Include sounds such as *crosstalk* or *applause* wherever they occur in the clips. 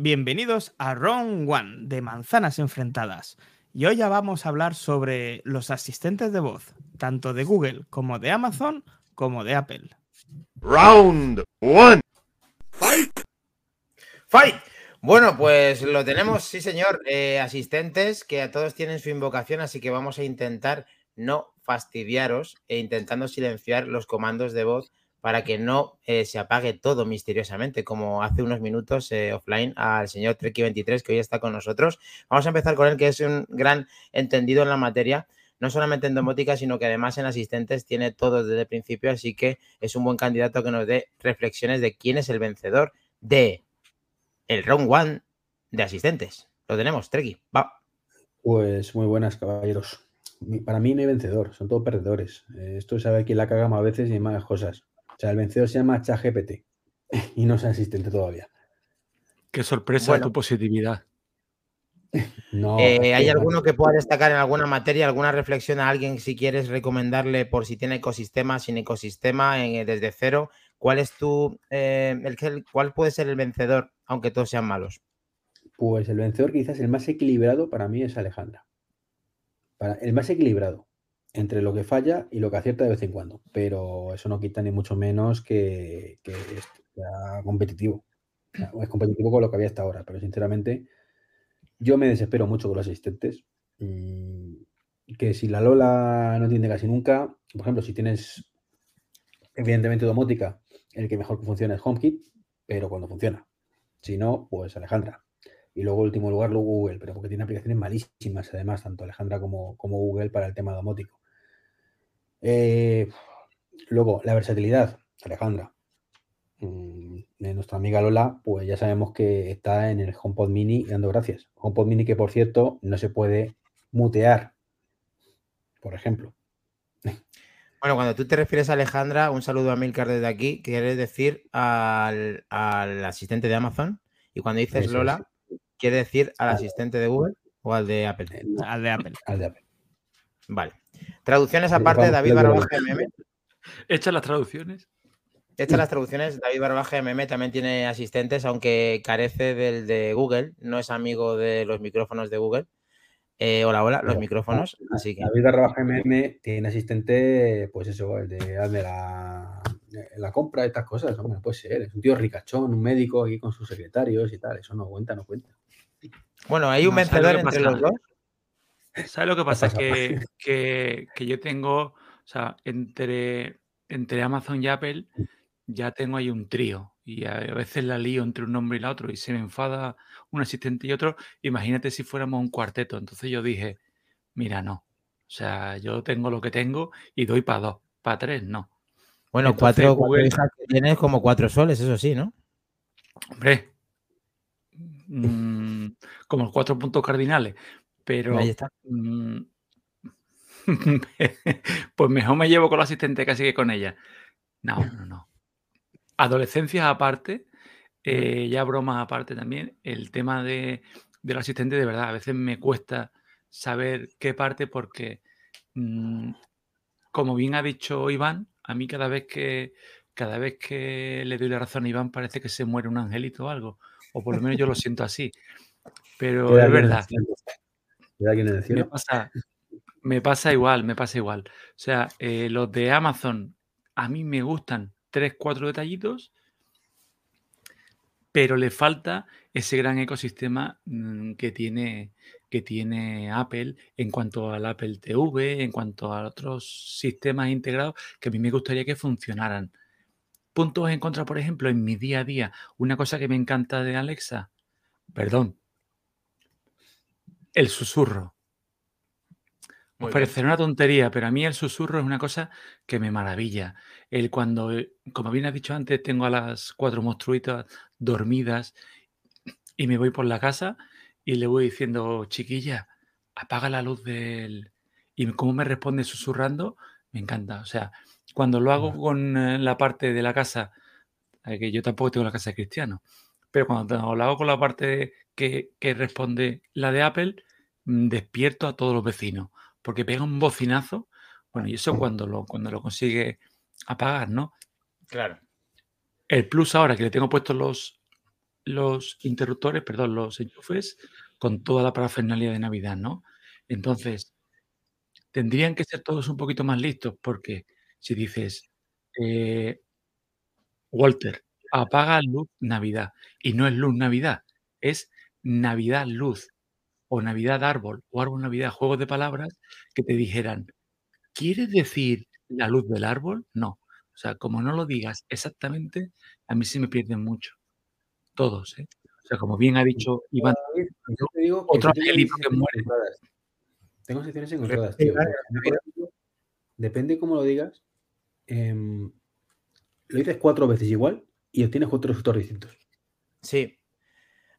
Bienvenidos a Round One de Manzanas Enfrentadas. Y hoy ya vamos a hablar sobre los asistentes de voz, tanto de Google como de Amazon como de Apple. Round One. Fight. Fight. Bueno, pues lo tenemos, sí señor, eh, asistentes que a todos tienen su invocación, así que vamos a intentar no fastidiaros e intentando silenciar los comandos de voz para que no eh, se apague todo misteriosamente, como hace unos minutos eh, offline al señor Treki23, que hoy está con nosotros. Vamos a empezar con él, que es un gran entendido en la materia, no solamente en domótica, sino que además en asistentes tiene todo desde el principio, así que es un buen candidato que nos dé reflexiones de quién es el vencedor de el round one de asistentes. Lo tenemos, Treki, va. Pues muy buenas, caballeros. Para mí no hay vencedor, son todos perdedores. Eh, esto sabe quién la caga más veces y más cosas. O sea, el vencedor se llama ChatGPT *laughs* y no es asistente todavía. Qué sorpresa tu positividad. *laughs* No, eh, ¿Hay alguno que pueda destacar en alguna materia, alguna reflexión a alguien si quieres recomendarle por si tiene ecosistema, sin ecosistema, eh, desde cero? ¿Cuál es tu, eh, el, cuál puede ser el vencedor, aunque todos sean malos? Pues el vencedor quizás el más equilibrado para mí es Alejandra. Para, el más equilibrado entre lo que falla y lo que acierta de vez en cuando. Pero eso no quita ni mucho menos que, sea competitivo. es competitivo con lo que había hasta ahora, pero sinceramente yo me desespero mucho con los asistentes. Mm, que si la Lola no entiende casi nunca, por ejemplo, si tienes evidentemente domótica, el que mejor funciona es HomeKit, pero cuando funciona. Si no, pues Alejandra. Y luego, último lugar, luego Google, pero porque tiene aplicaciones malísimas, además, tanto Alejandra como Google para el tema domótico. Eh, luego, la versatilidad, Alejandra. Mm, de nuestra amiga Lola, pues ya sabemos que está en el HomePod Mini dando gracias. HomePod Mini que, por cierto, no se puede mutear, por ejemplo. Bueno, cuando tú te refieres a Alejandra, un saludo a Milcar desde aquí, ¿quieres decir al, asistente de Amazon? Y cuando dices Lola, ¿quiere decir al asistente de Google o al de Apple? Eh, al de Apple. Al de Apple. Vale. Traducciones aparte, David Barbaje MM. Hechas las traducciones. Hechas las traducciones, David Barbaje MM también tiene asistentes, aunque carece del de Google, no es amigo de los micrófonos de Google. Eh, hola, hola, los micrófonos. Así que... David Barbaje MM tiene asistente, pues eso, el de, la, la compra de estas cosas. Hombre, no puede ser. Es un tío ricachón, un médico aquí con sus secretarios y tal. Eso no cuenta, no cuenta. Bueno, hay un vencedor entre los dos. ¿Sabes lo que pasa? Que, que, que, yo tengo, o sea, entre, entre Amazon y Apple ya tengo ahí un trío y a veces la lío entre un nombre y la otro y se me enfada un asistente y otro. Imagínate si fuéramos un cuarteto. Entonces yo dije, mira, no. O sea, yo tengo lo que tengo y doy para dos, para tres, no. Bueno, cuatro, tienes como cuatro soles, eso sí, ¿no? Hombre, mm, como los cuatro puntos cardinales. Pero. Ahí está. Mm, *laughs* pues mejor me llevo con la asistente casi que con ella. No, no, no. Adolescencias aparte, eh, ya bromas aparte también, el tema de, del asistente de verdad, a veces me cuesta saber qué parte porque, mm, como bien ha dicho Iván, a mí cada vez que cada vez que le doy la razón a Iván parece que se muere un angelito o algo, o por lo menos yo lo siento así. *laughs* Pero es verdad. Me pasa, me pasa igual, me pasa igual. O sea, eh, los de Amazon a mí me gustan tres, cuatro detallitos, pero le falta ese gran ecosistema mm, que tiene, que tiene Apple en cuanto al Apple TV, en cuanto a otros sistemas integrados que a mí me gustaría que funcionaran. Puntos en contra, por ejemplo, en mi día a día, una cosa que me encanta de Alexa, perdón, el susurro. Os parecerá una tontería, pero a mí el susurro es una cosa que me maravilla. El cuando, eh, como bien has dicho antes, tengo a las cuatro monstruitas dormidas y me voy por la casa y le voy diciendo, chiquilla, apaga la luz del... Y cómo me responde susurrando, me encanta. O sea, cuando lo hago con eh, la parte de la casa, eh, que yo tampoco tengo la casa de cristiano, pero cuando hago con la parte que, que responde la de Apple, Mm, despierto a todos los vecinos, porque pega un bocinazo. Bueno, y eso cuando lo, cuando lo consigue apagar, ¿no? Claro. El plus ahora que le tengo puestos los, los interruptores, perdón, los enchufes con toda la parafernalia de Navidad, ¿no? Entonces, tendrían que ser todos un poquito más listos porque si dices, eh, Walter, apaga luz Navidad y no es luz Navidad, es Navidad luz o Navidad árbol o árbol Navidad, juegos de palabras que te dijeran, ¿quieres decir la luz del árbol? No. O sea, como no lo digas exactamente, a mí sí me pierden mucho. Todos, ¿eh? O sea, como bien ha dicho Iván, yo te digo otro angelito que muere. encontradas. Tengo sensaciones encontradas, tío. Depende cómo lo digas. em, lo dices cuatro veces igual y obtienes cuatro resultados distintos. Sí.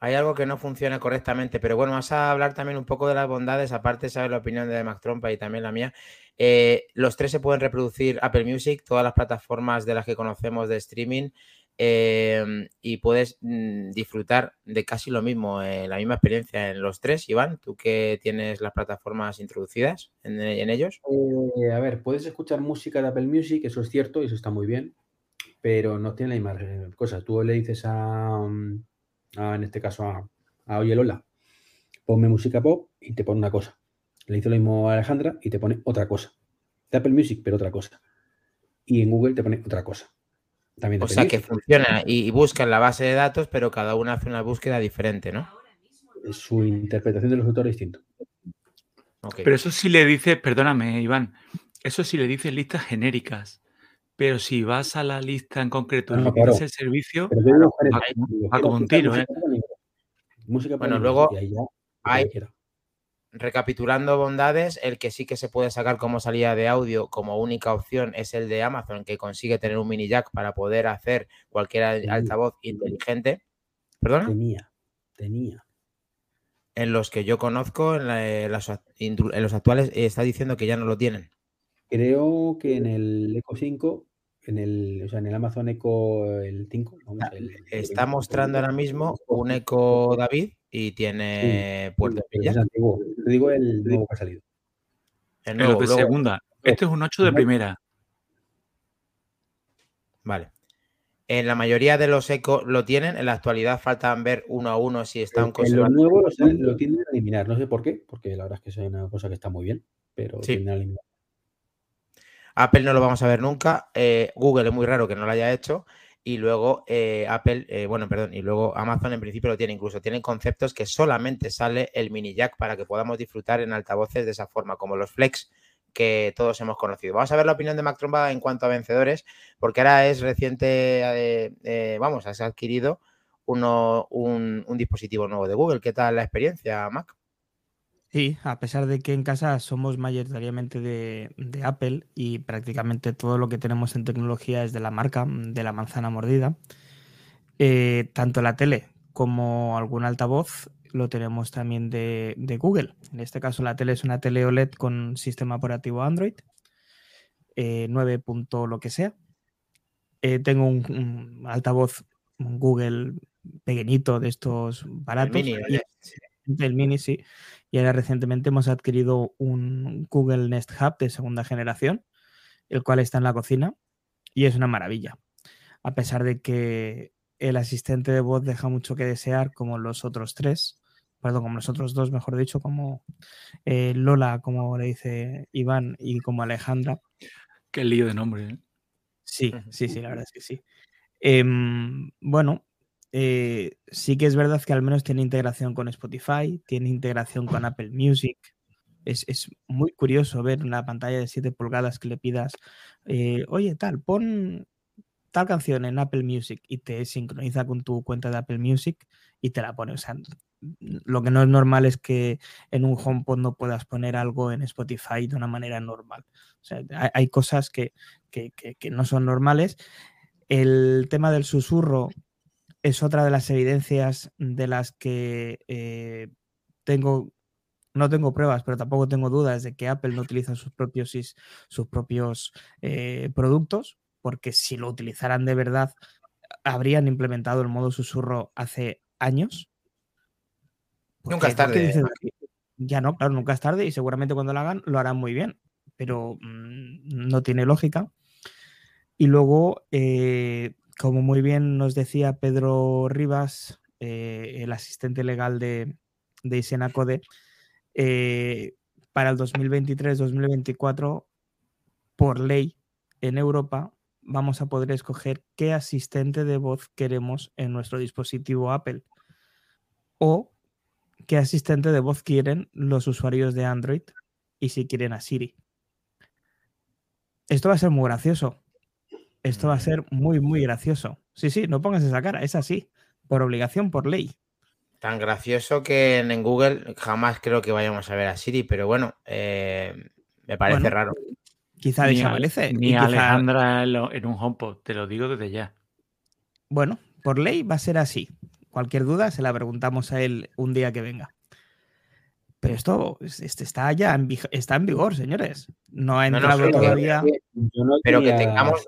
Hay algo que no funciona correctamente, pero bueno, vas a hablar también un poco de las bondades, aparte de saber la opinión de Mac Trompa y también la mía. Eh, los tres se pueden reproducir Apple Music, todas las plataformas de las que conocemos de streaming, eh, y puedes mm, disfrutar de casi lo mismo, eh, la misma experiencia en los tres. Iván, tú que tienes las plataformas introducidas en, en ellos. Eh, a ver, puedes escuchar música de Apple Music, eso es cierto, y eso está muy bien, pero no tiene la misma eh, cosa. Tú le dices a, mm, a, en este caso, a, a Oye Lola, ponme música pop y te pone una cosa. Le dice lo mismo a Alejandra y te pone otra cosa. De Apple Music, pero otra cosa. Y en Google te pone otra cosa. También O sea que funciona y, y busca en la base de datos, pero cada una hace una búsqueda diferente, ¿no? Su interpretación de los autores es distinto. Ok. Pero eso sí le dice, perdóname, Iván, eso sí le dice listas genéricas. Pero si vas a la lista en concreto y No, le no, claro. el servicio, va, va como un tiro, ¿eh? música Bueno, luego hay-. Recapitulando bondades, el que sí que se puede sacar como salida de audio como única opción es el de Amazon, que consigue tener un mini jack para poder hacer cualquier altavoz inteligente. ¿Perdona? Tenía, tenía. En los que yo conozco, en, la- en las- en los actuales, eh, está diciendo que ya no lo tienen. Creo que en el Eco 5, en el, o sea, en el Amazon Eco el 5, vamos, el, el Está 25, mostrando ahora mismo un Eco David y tiene es jack. antiguo. Te digo el nuevo que ha salido. El nuevo, de luego- segunda. Este es un 8 de primera. Vale. En la mayoría de los Eco lo tienen. En la actualidad faltan ver uno a uno si están En los conservando. nuevos lo, lo tienden a eliminar. No sé por qué, porque la verdad es que es una cosa que está muy bien, pero Sí. tienden a eliminar. Apple no lo vamos a ver nunca. eh, Google es muy raro que no lo haya hecho. Y luego eh, Apple, eh, bueno, perdón, y luego Amazon en principio lo tiene incluso. Tienen conceptos que solamente sale el mini jack para que podamos disfrutar en altavoces de esa forma, como los Flex que todos hemos conocido. Vamos a ver la opinión de Mac Tromba en cuanto a vencedores, porque ahora es reciente, vamos, has adquirido uno, un, un dispositivo nuevo de Google. ¿Qué tal la experiencia, Mac? Sí, a pesar de que en casa somos mayoritariamente de, de Apple y prácticamente todo lo que tenemos en tecnología es de la marca, de la manzana mordida, eh, tanto la tele como algún altavoz lo tenemos también de, de Google. En este caso la tele es una tele OLED con sistema operativo Android, eh, 9 punto lo que sea. Eh, tengo un, un altavoz un Google pequeñito de estos El baratos. Del mini, sí. Y ahora recientemente hemos adquirido un Google Nest Hub de segunda generación, el cual está en la cocina y es una maravilla. A pesar de que el asistente de voz deja mucho que desear, como los otros tres, perdón, como los otros dos, mejor dicho, como eh, Lola, como le dice Iván, y como Alejandra. Qué lío de nombre. ¿eh? Sí, sí, sí, la verdad es que sí. Em, bueno, eh, sí que es verdad que al menos tiene integración con Spotify, tiene integración con Apple Music. Es, es muy curioso ver una pantalla de 7 pulgadas que le pidas, eh, oye, tal, pon tal canción en Apple Music y te sincroniza con tu cuenta de Apple Music y te la pone. O sea, lo que no es normal es que en un HomePod no puedas poner algo en Spotify de una manera normal. O sea, hay, cosas que, que, que no son normales. El tema del susurro es otra de las evidencias de las que eh, tengo, no tengo pruebas, pero tampoco tengo dudas de que Apple no utiliza sus propios, sus propios eh, productos, porque si lo utilizaran de verdad, habrían implementado el modo susurro hace años. Nunca es ¿por qué tarde, dices que- Ya no, claro, nunca es tarde y seguramente cuando lo hagan lo harán muy bien, pero mm, no tiene lógica. Y luego, eh, como muy bien nos decía Pedro Rivas eh, el asistente legal de, de Isena Code, eh, para el 2023-2024, por ley en Europa, vamos a poder escoger qué asistente de voz queremos en nuestro dispositivo Apple o qué asistente de voz quieren los usuarios de Android y si quieren a Siri. Esto va a ser muy gracioso. Esto va a ser muy, muy gracioso. Sí, sí, no pongas esa cara, es así, por obligación, por ley. Tan gracioso que en, Google jamás creo que vayamos a ver a Siri, pero bueno, eh, me parece raro. Quizá desaparece. Ni, Alejandra en un HomePod, te lo digo desde ya. Bueno, por ley va a ser así. Cualquier duda se la preguntamos a él un día que venga. Pero esto este está ya en, está en vigor, señores. No ha entrado todavía. pero que tengamos.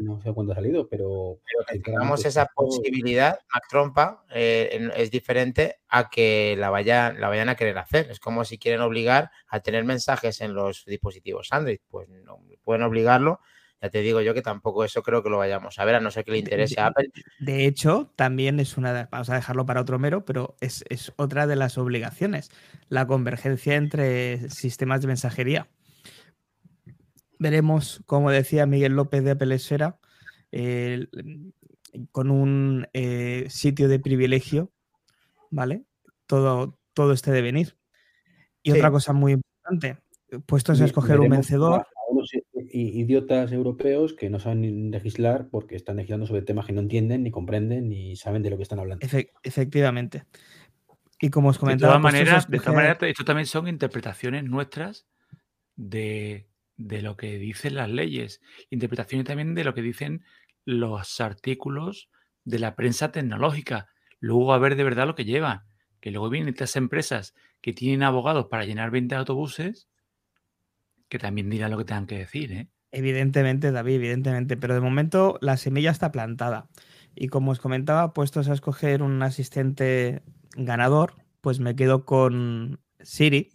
no sé cuándo ha salido, pero. que tengamos esa posibilidad, Mac Trompa, eh, es diferente a que la, vayan, la vayan a querer hacer. Es como si quieren obligar a tener mensajes en los dispositivos Android. Pues no pueden obligarlo ya te digo yo que tampoco eso creo que lo vayamos a ver, a no ser que le interese a Apple. De hecho, también es una, vamos a dejarlo para otro mero, pero es, otra de las obligaciones, la convergencia entre sistemas de mensajería. Veremos, como decía Miguel López de Apple Esfera, con un eh, sitio de privilegio, ¿vale? Todo, todo este de venir. Y otra cosa muy importante, puestos a escoger un vencedor idiotas europeos que no saben legislar porque están legislando sobre temas que no entienden, ni comprenden, ni saben de lo que están hablando. efectivamente. Y como os comentaba... De todas maneras, de todas maneras esto también son interpretaciones nuestras de, de lo que dicen las leyes. Interpretaciones también de lo que dicen los artículos de la prensa tecnológica. Luego a ver de verdad lo que llevan. Que luego vienen estas empresas que tienen abogados para llenar 20 autobuses que también dirán lo que tengan que decir, ¿eh? Evidentemente, David, evidentemente, pero de momento la semilla está plantada. Y como os comentaba, puestos a escoger un asistente ganador, pues me quedo con Siri.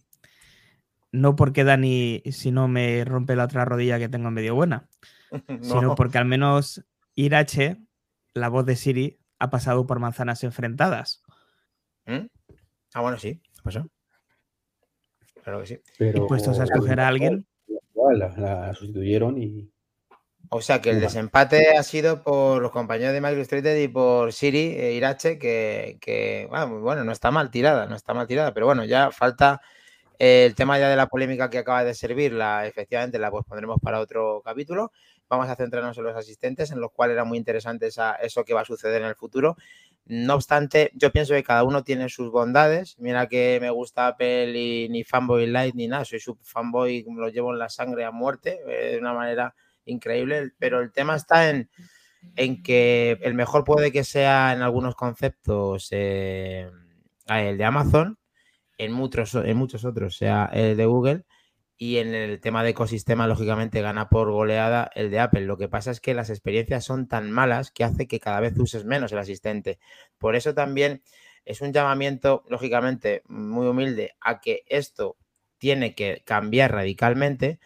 No porque Dani, si no me rompe la otra rodilla que tengo en medio buena, *laughs* sino porque al menos Irache, la voz de Siri, ha pasado por manzanas enfrentadas. ¿Mm? Ah, bueno, sí, pasó. Claro que sí. Pero, puestos a escoger a alguien. La, sustituyeron y. O sea que el desempate ha sido por los compañeros de Microsoft y por Siri e Irache, que, bueno, no está mal tirada, no está mal tirada, pero bueno, ya falta el tema ya de la polémica que acaba de servir, la, efectivamente la pues pondremos para otro capítulo. Vamos a centrarnos en los asistentes, en los cuales era muy interesante eso que va a suceder en el futuro. No obstante, yo pienso que cada uno tiene sus bondades. Mira que me gusta Apple y ni fanboy light ni nada. Soy su fanboy, lo llevo en la sangre a muerte eh, de una manera increíble. Pero el tema está en, en que el mejor puede que sea en algunos conceptos eh, el de Amazon, en muchos, en muchos otros sea el de Google y en el tema de ecosistema, lógicamente, gana por goleada el de Apple. Lo que pasa es que las experiencias son tan malas que hace que cada vez uses menos el asistente. Por eso también es un llamamiento, lógicamente, muy humilde a que esto tiene que cambiar radicalmente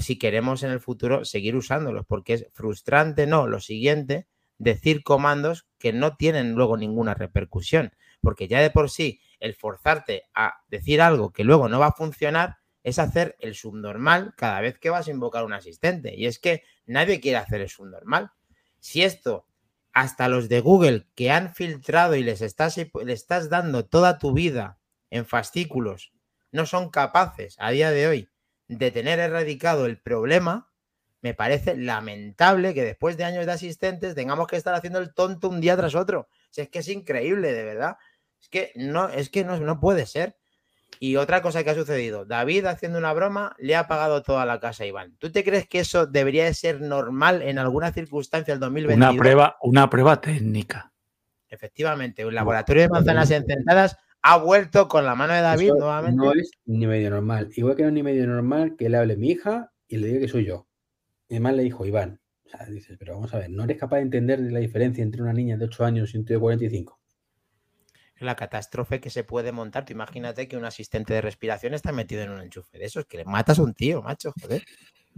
si queremos en el futuro seguir usándolos, porque es frustrante, no, lo siguiente, decir comandos que no tienen luego ninguna repercusión, porque ya de por sí el forzarte a decir algo que luego no va a funcionar, es hacer el subnormal cada vez que vas a invocar un asistente. Y es que nadie quiere hacer el subnormal. Si esto, hasta los de Google que han filtrado y les estás, le estás dando toda tu vida en fascículos, no son capaces a día de hoy de tener erradicado el problema, me parece lamentable que después de años de asistentes tengamos que estar haciendo el tonto un día tras otro. Si es que es increíble, de verdad. Es que no, es que no, no puede ser. Y otra cosa que ha sucedido, David haciendo una broma le ha pagado toda la casa a Iván. ¿Tú te crees que eso debería de ser normal en alguna circunstancia del 2022? Una prueba, una prueba técnica. Efectivamente, un laboratorio de manzanas encendadas ha vuelto con la mano de David nuevamente. No es ni medio normal. Igual que no es ni medio normal que le hable mi hija y le diga que soy yo. Y además le dijo Iván. O sea, dices, pero vamos a ver, ¿no eres capaz de entender la diferencia entre una niña de 8 años y un tío de 45? La catástrofe que se puede montar. Tú imagínate que un asistente de respiración está metido en un enchufe de esos, que le matas a un tío, macho, joder.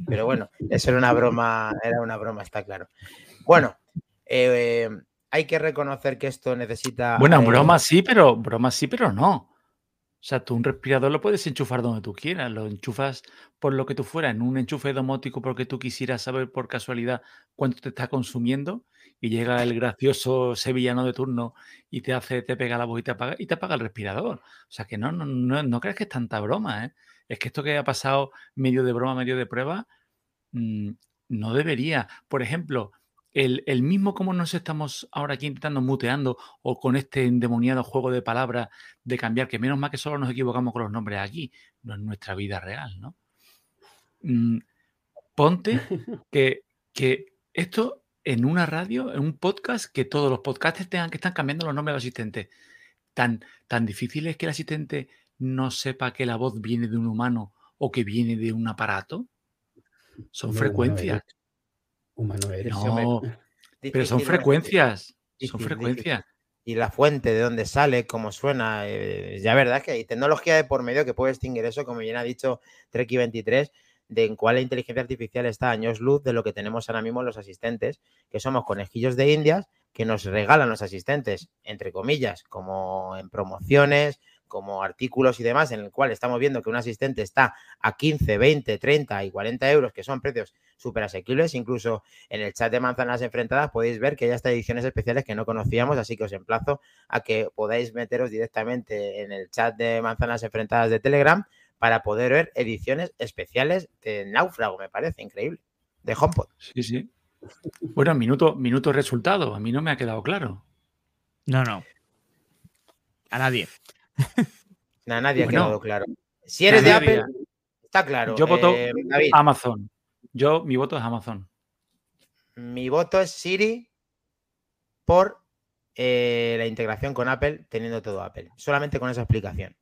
Pero bueno, eso era una broma, era una broma, está claro. Bueno, eh, hay que reconocer que esto necesita. Bueno, eh, bromas sí, pero bromas sí, pero no. O sea, tú un respirador lo puedes enchufar donde tú quieras, lo enchufas por lo que tú fueras, en un enchufe domótico porque tú quisieras saber por casualidad cuánto te está consumiendo y llega el gracioso sevillano de turno y te hace, te pega la voz y te apaga, y te apaga el respirador. O sea, que no, no, no, no crees que es tanta broma, ¿eh? Es que esto que ha pasado medio de broma, medio de prueba, mm, no debería. Por ejemplo, el, el mismo como nos estamos ahora aquí intentando muteando o con este endemoniado juego de palabras de cambiar, que menos mal que solo nos equivocamos con los nombres aquí, no en nuestra vida real, ¿no? Mm, ponte *laughs* que, que esto en una radio, en un podcast, que todos los podcasts tengan que estar cambiando los nombres de los asistentes. Tan, tan difícil es que el asistente no sepa que la voz viene de un humano o que viene de un aparato. Son No, frecuencias. Humano eres. No, pero son frecuencias. Son frecuencias. y la fuente de dónde sale, cómo suena. eh, ya verdad que hay tecnología de por medio que puede extinguir eso, como bien ha dicho Treki 23, de en cuál la inteligencia artificial está a años luz de lo que tenemos ahora mismo los asistentes, que somos conejillos de indias que nos regalan los asistentes, entre comillas, como en promociones, como artículos y demás, en el cual estamos viendo que un asistente está a 15, 20, 30 y 40 euros, que son precios súper asequibles. Incluso en el chat de Manzanas Enfrentadas podéis ver que hay hasta ediciones especiales que no conocíamos, así que os emplazo a que podáis meteros directamente en el chat de Manzanas Enfrentadas de Telegram para poder ver ediciones especiales de Náufrago, me parece increíble, de HomePod. Sí, sí. Bueno, minuto, minuto resultado. A mí no me ha quedado claro. No, no. A nadie. Nada, nadie Bueno, ha quedado claro. Si eres de. Apple, está claro. Yo voto Eh, David, Amazon. Yo, mi voto es Amazon. mi voto es Siri por eh, la integración con Apple, teniendo todo Apple. Solamente con esa explicación.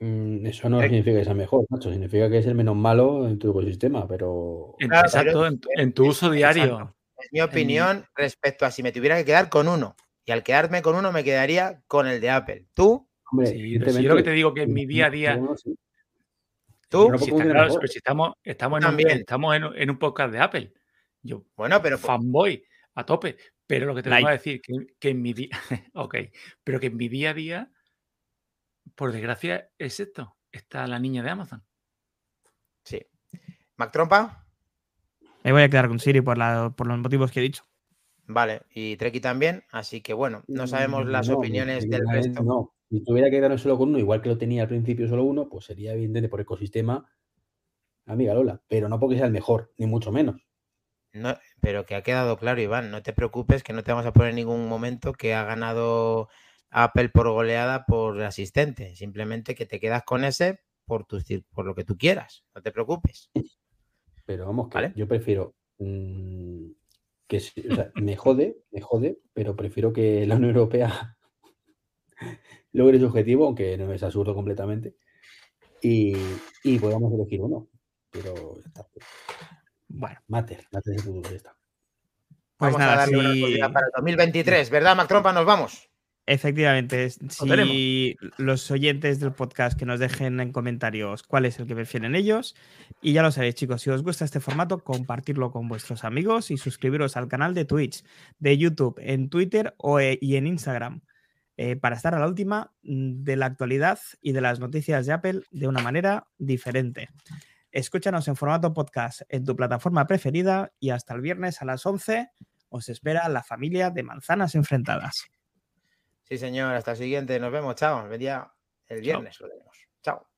Mm, Eso no Eh. significa que sea mejor, macho. Significa que es el menos malo en tu ecosistema, pero. Exacto, pero- en, tu- en tu uso diario. Exacto. Es mi opinión respecto a si me tuviera que quedar con uno. Y al quedarme con uno me quedaría con el de Apple. ¿Tú? Hombre, Sí, pero si evidentemente, yo lo que te digo que en mi día a día, sí. ¿Tú? Pero si, ¿cómo está que claro, mejor? pero si estamos, estamos, en un, También. estamos en, en un podcast de Apple. Yo, Bueno, pero fanboy a tope. Pero lo que te vengo a decir, que, que en mi día, *laughs* ok, pero que en mi día a día, por desgracia, es esto. Está la niña de Amazon. sí. Mac Trompa, Me voy a quedar con Siri por, la, por los motivos que he dicho. Vale. Y Treki también. Así que bueno, no sabemos las No, opiniones del resto. No, si tuviera que quedarme solo con uno, igual que lo tenía al principio solo uno, pues sería evidente por ecosistema, amiga Lola, pero no porque sea el mejor, ni mucho menos. No, pero que ha quedado claro, Iván. No te preocupes, que no te vamos a poner en ningún momento que ha ganado Apple por goleada por asistente. Simplemente que te quedas con ese por, tu, por lo que tú quieras. No te preocupes. Pero vamos, que Vale. yo prefiero mm, que sí, o sea, me jode, me jode, pero prefiero que la Unión Europea *laughs* logre su objetivo, aunque no es absurdo completamente, y, y podamos elegir uno. Pero ya está. Bueno, Mater, Mater es el futuro, ya está. pues vamos nada, a darle una si- oportunidad para el 2023, ¿verdad, Mac Trompa? Nos vamos. Efectivamente, si los oyentes del podcast que nos dejen en comentarios cuál es el que prefieren ellos. Y ya lo sabéis, chicos, si os gusta este formato, compartirlo con vuestros amigos y suscribiros al canal de Twitch, de YouTube, en Twitter o, eh, y en Instagram, eh, para estar a la última mm, de la actualidad y de las noticias de Apple de una manera diferente. Escúchanos en formato podcast en tu plataforma preferida y hasta el viernes a las 11 os espera la familia de manzanas enfrentadas. Sí, señor. Hasta el siguiente. Nos vemos. Chao. El día el viernes lo vemos. Chao.